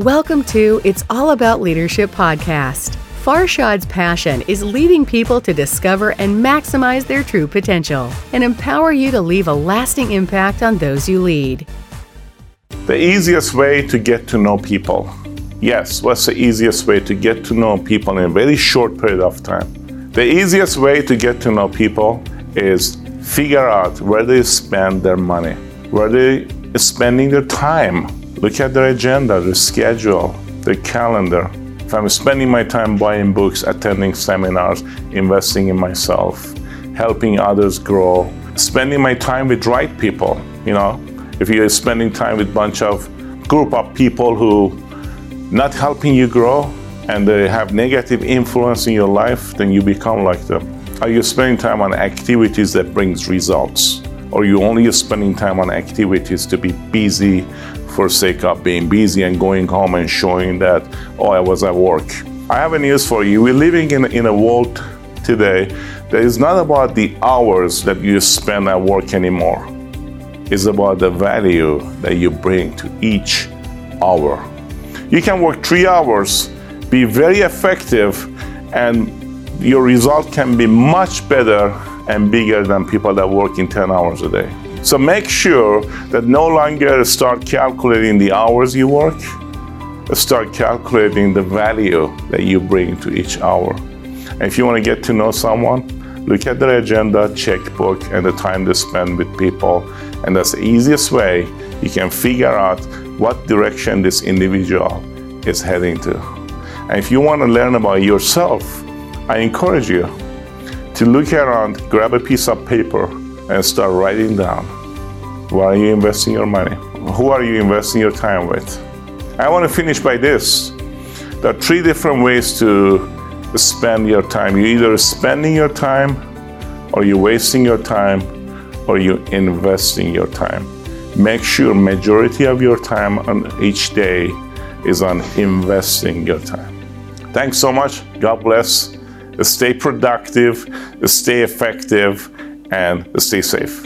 Welcome to It's All About Leadership podcast. Farshad's passion is leading people to discover and maximize their true potential and empower you to leave a lasting impact on those you lead. The easiest way to get to know people. Yes, what's the easiest way to get to know people in a very short period of time? The easiest way to get to know people is figure out where they spend their money, where they spending their time. Look at their agenda, their schedule, their calendar. If I'm spending my time buying books, attending seminars, investing in myself, helping others grow, spending my time with right people, you know, if you're spending time with a bunch of group of people who not helping you grow and they have negative influence in your life, then you become like them. Are you spending time on activities that brings results? Or you only spending time on activities to be busy for sake of being busy and going home and showing that, oh, I was at work. I have a news for you. We're living in, in a world today that is not about the hours that you spend at work anymore. It's about the value that you bring to each hour. You can work three hours, be very effective, and your result can be much better and bigger than people that work in 10 hours a day. So make sure that no longer start calculating the hours you work, start calculating the value that you bring to each hour. And if you want to get to know someone, look at their agenda, checkbook, and the time they spend with people. And that's the easiest way you can figure out what direction this individual is heading to. And if you want to learn about yourself, I encourage you to look around, grab a piece of paper, and start writing down where are you investing your money? Who are you investing your time with? I want to finish by this. There are three different ways to spend your time. You're either spending your time, or you're wasting your time, or you're investing your time. Make sure majority of your time on each day is on investing your time. Thanks so much. God bless. Stay productive, stay effective, and stay safe.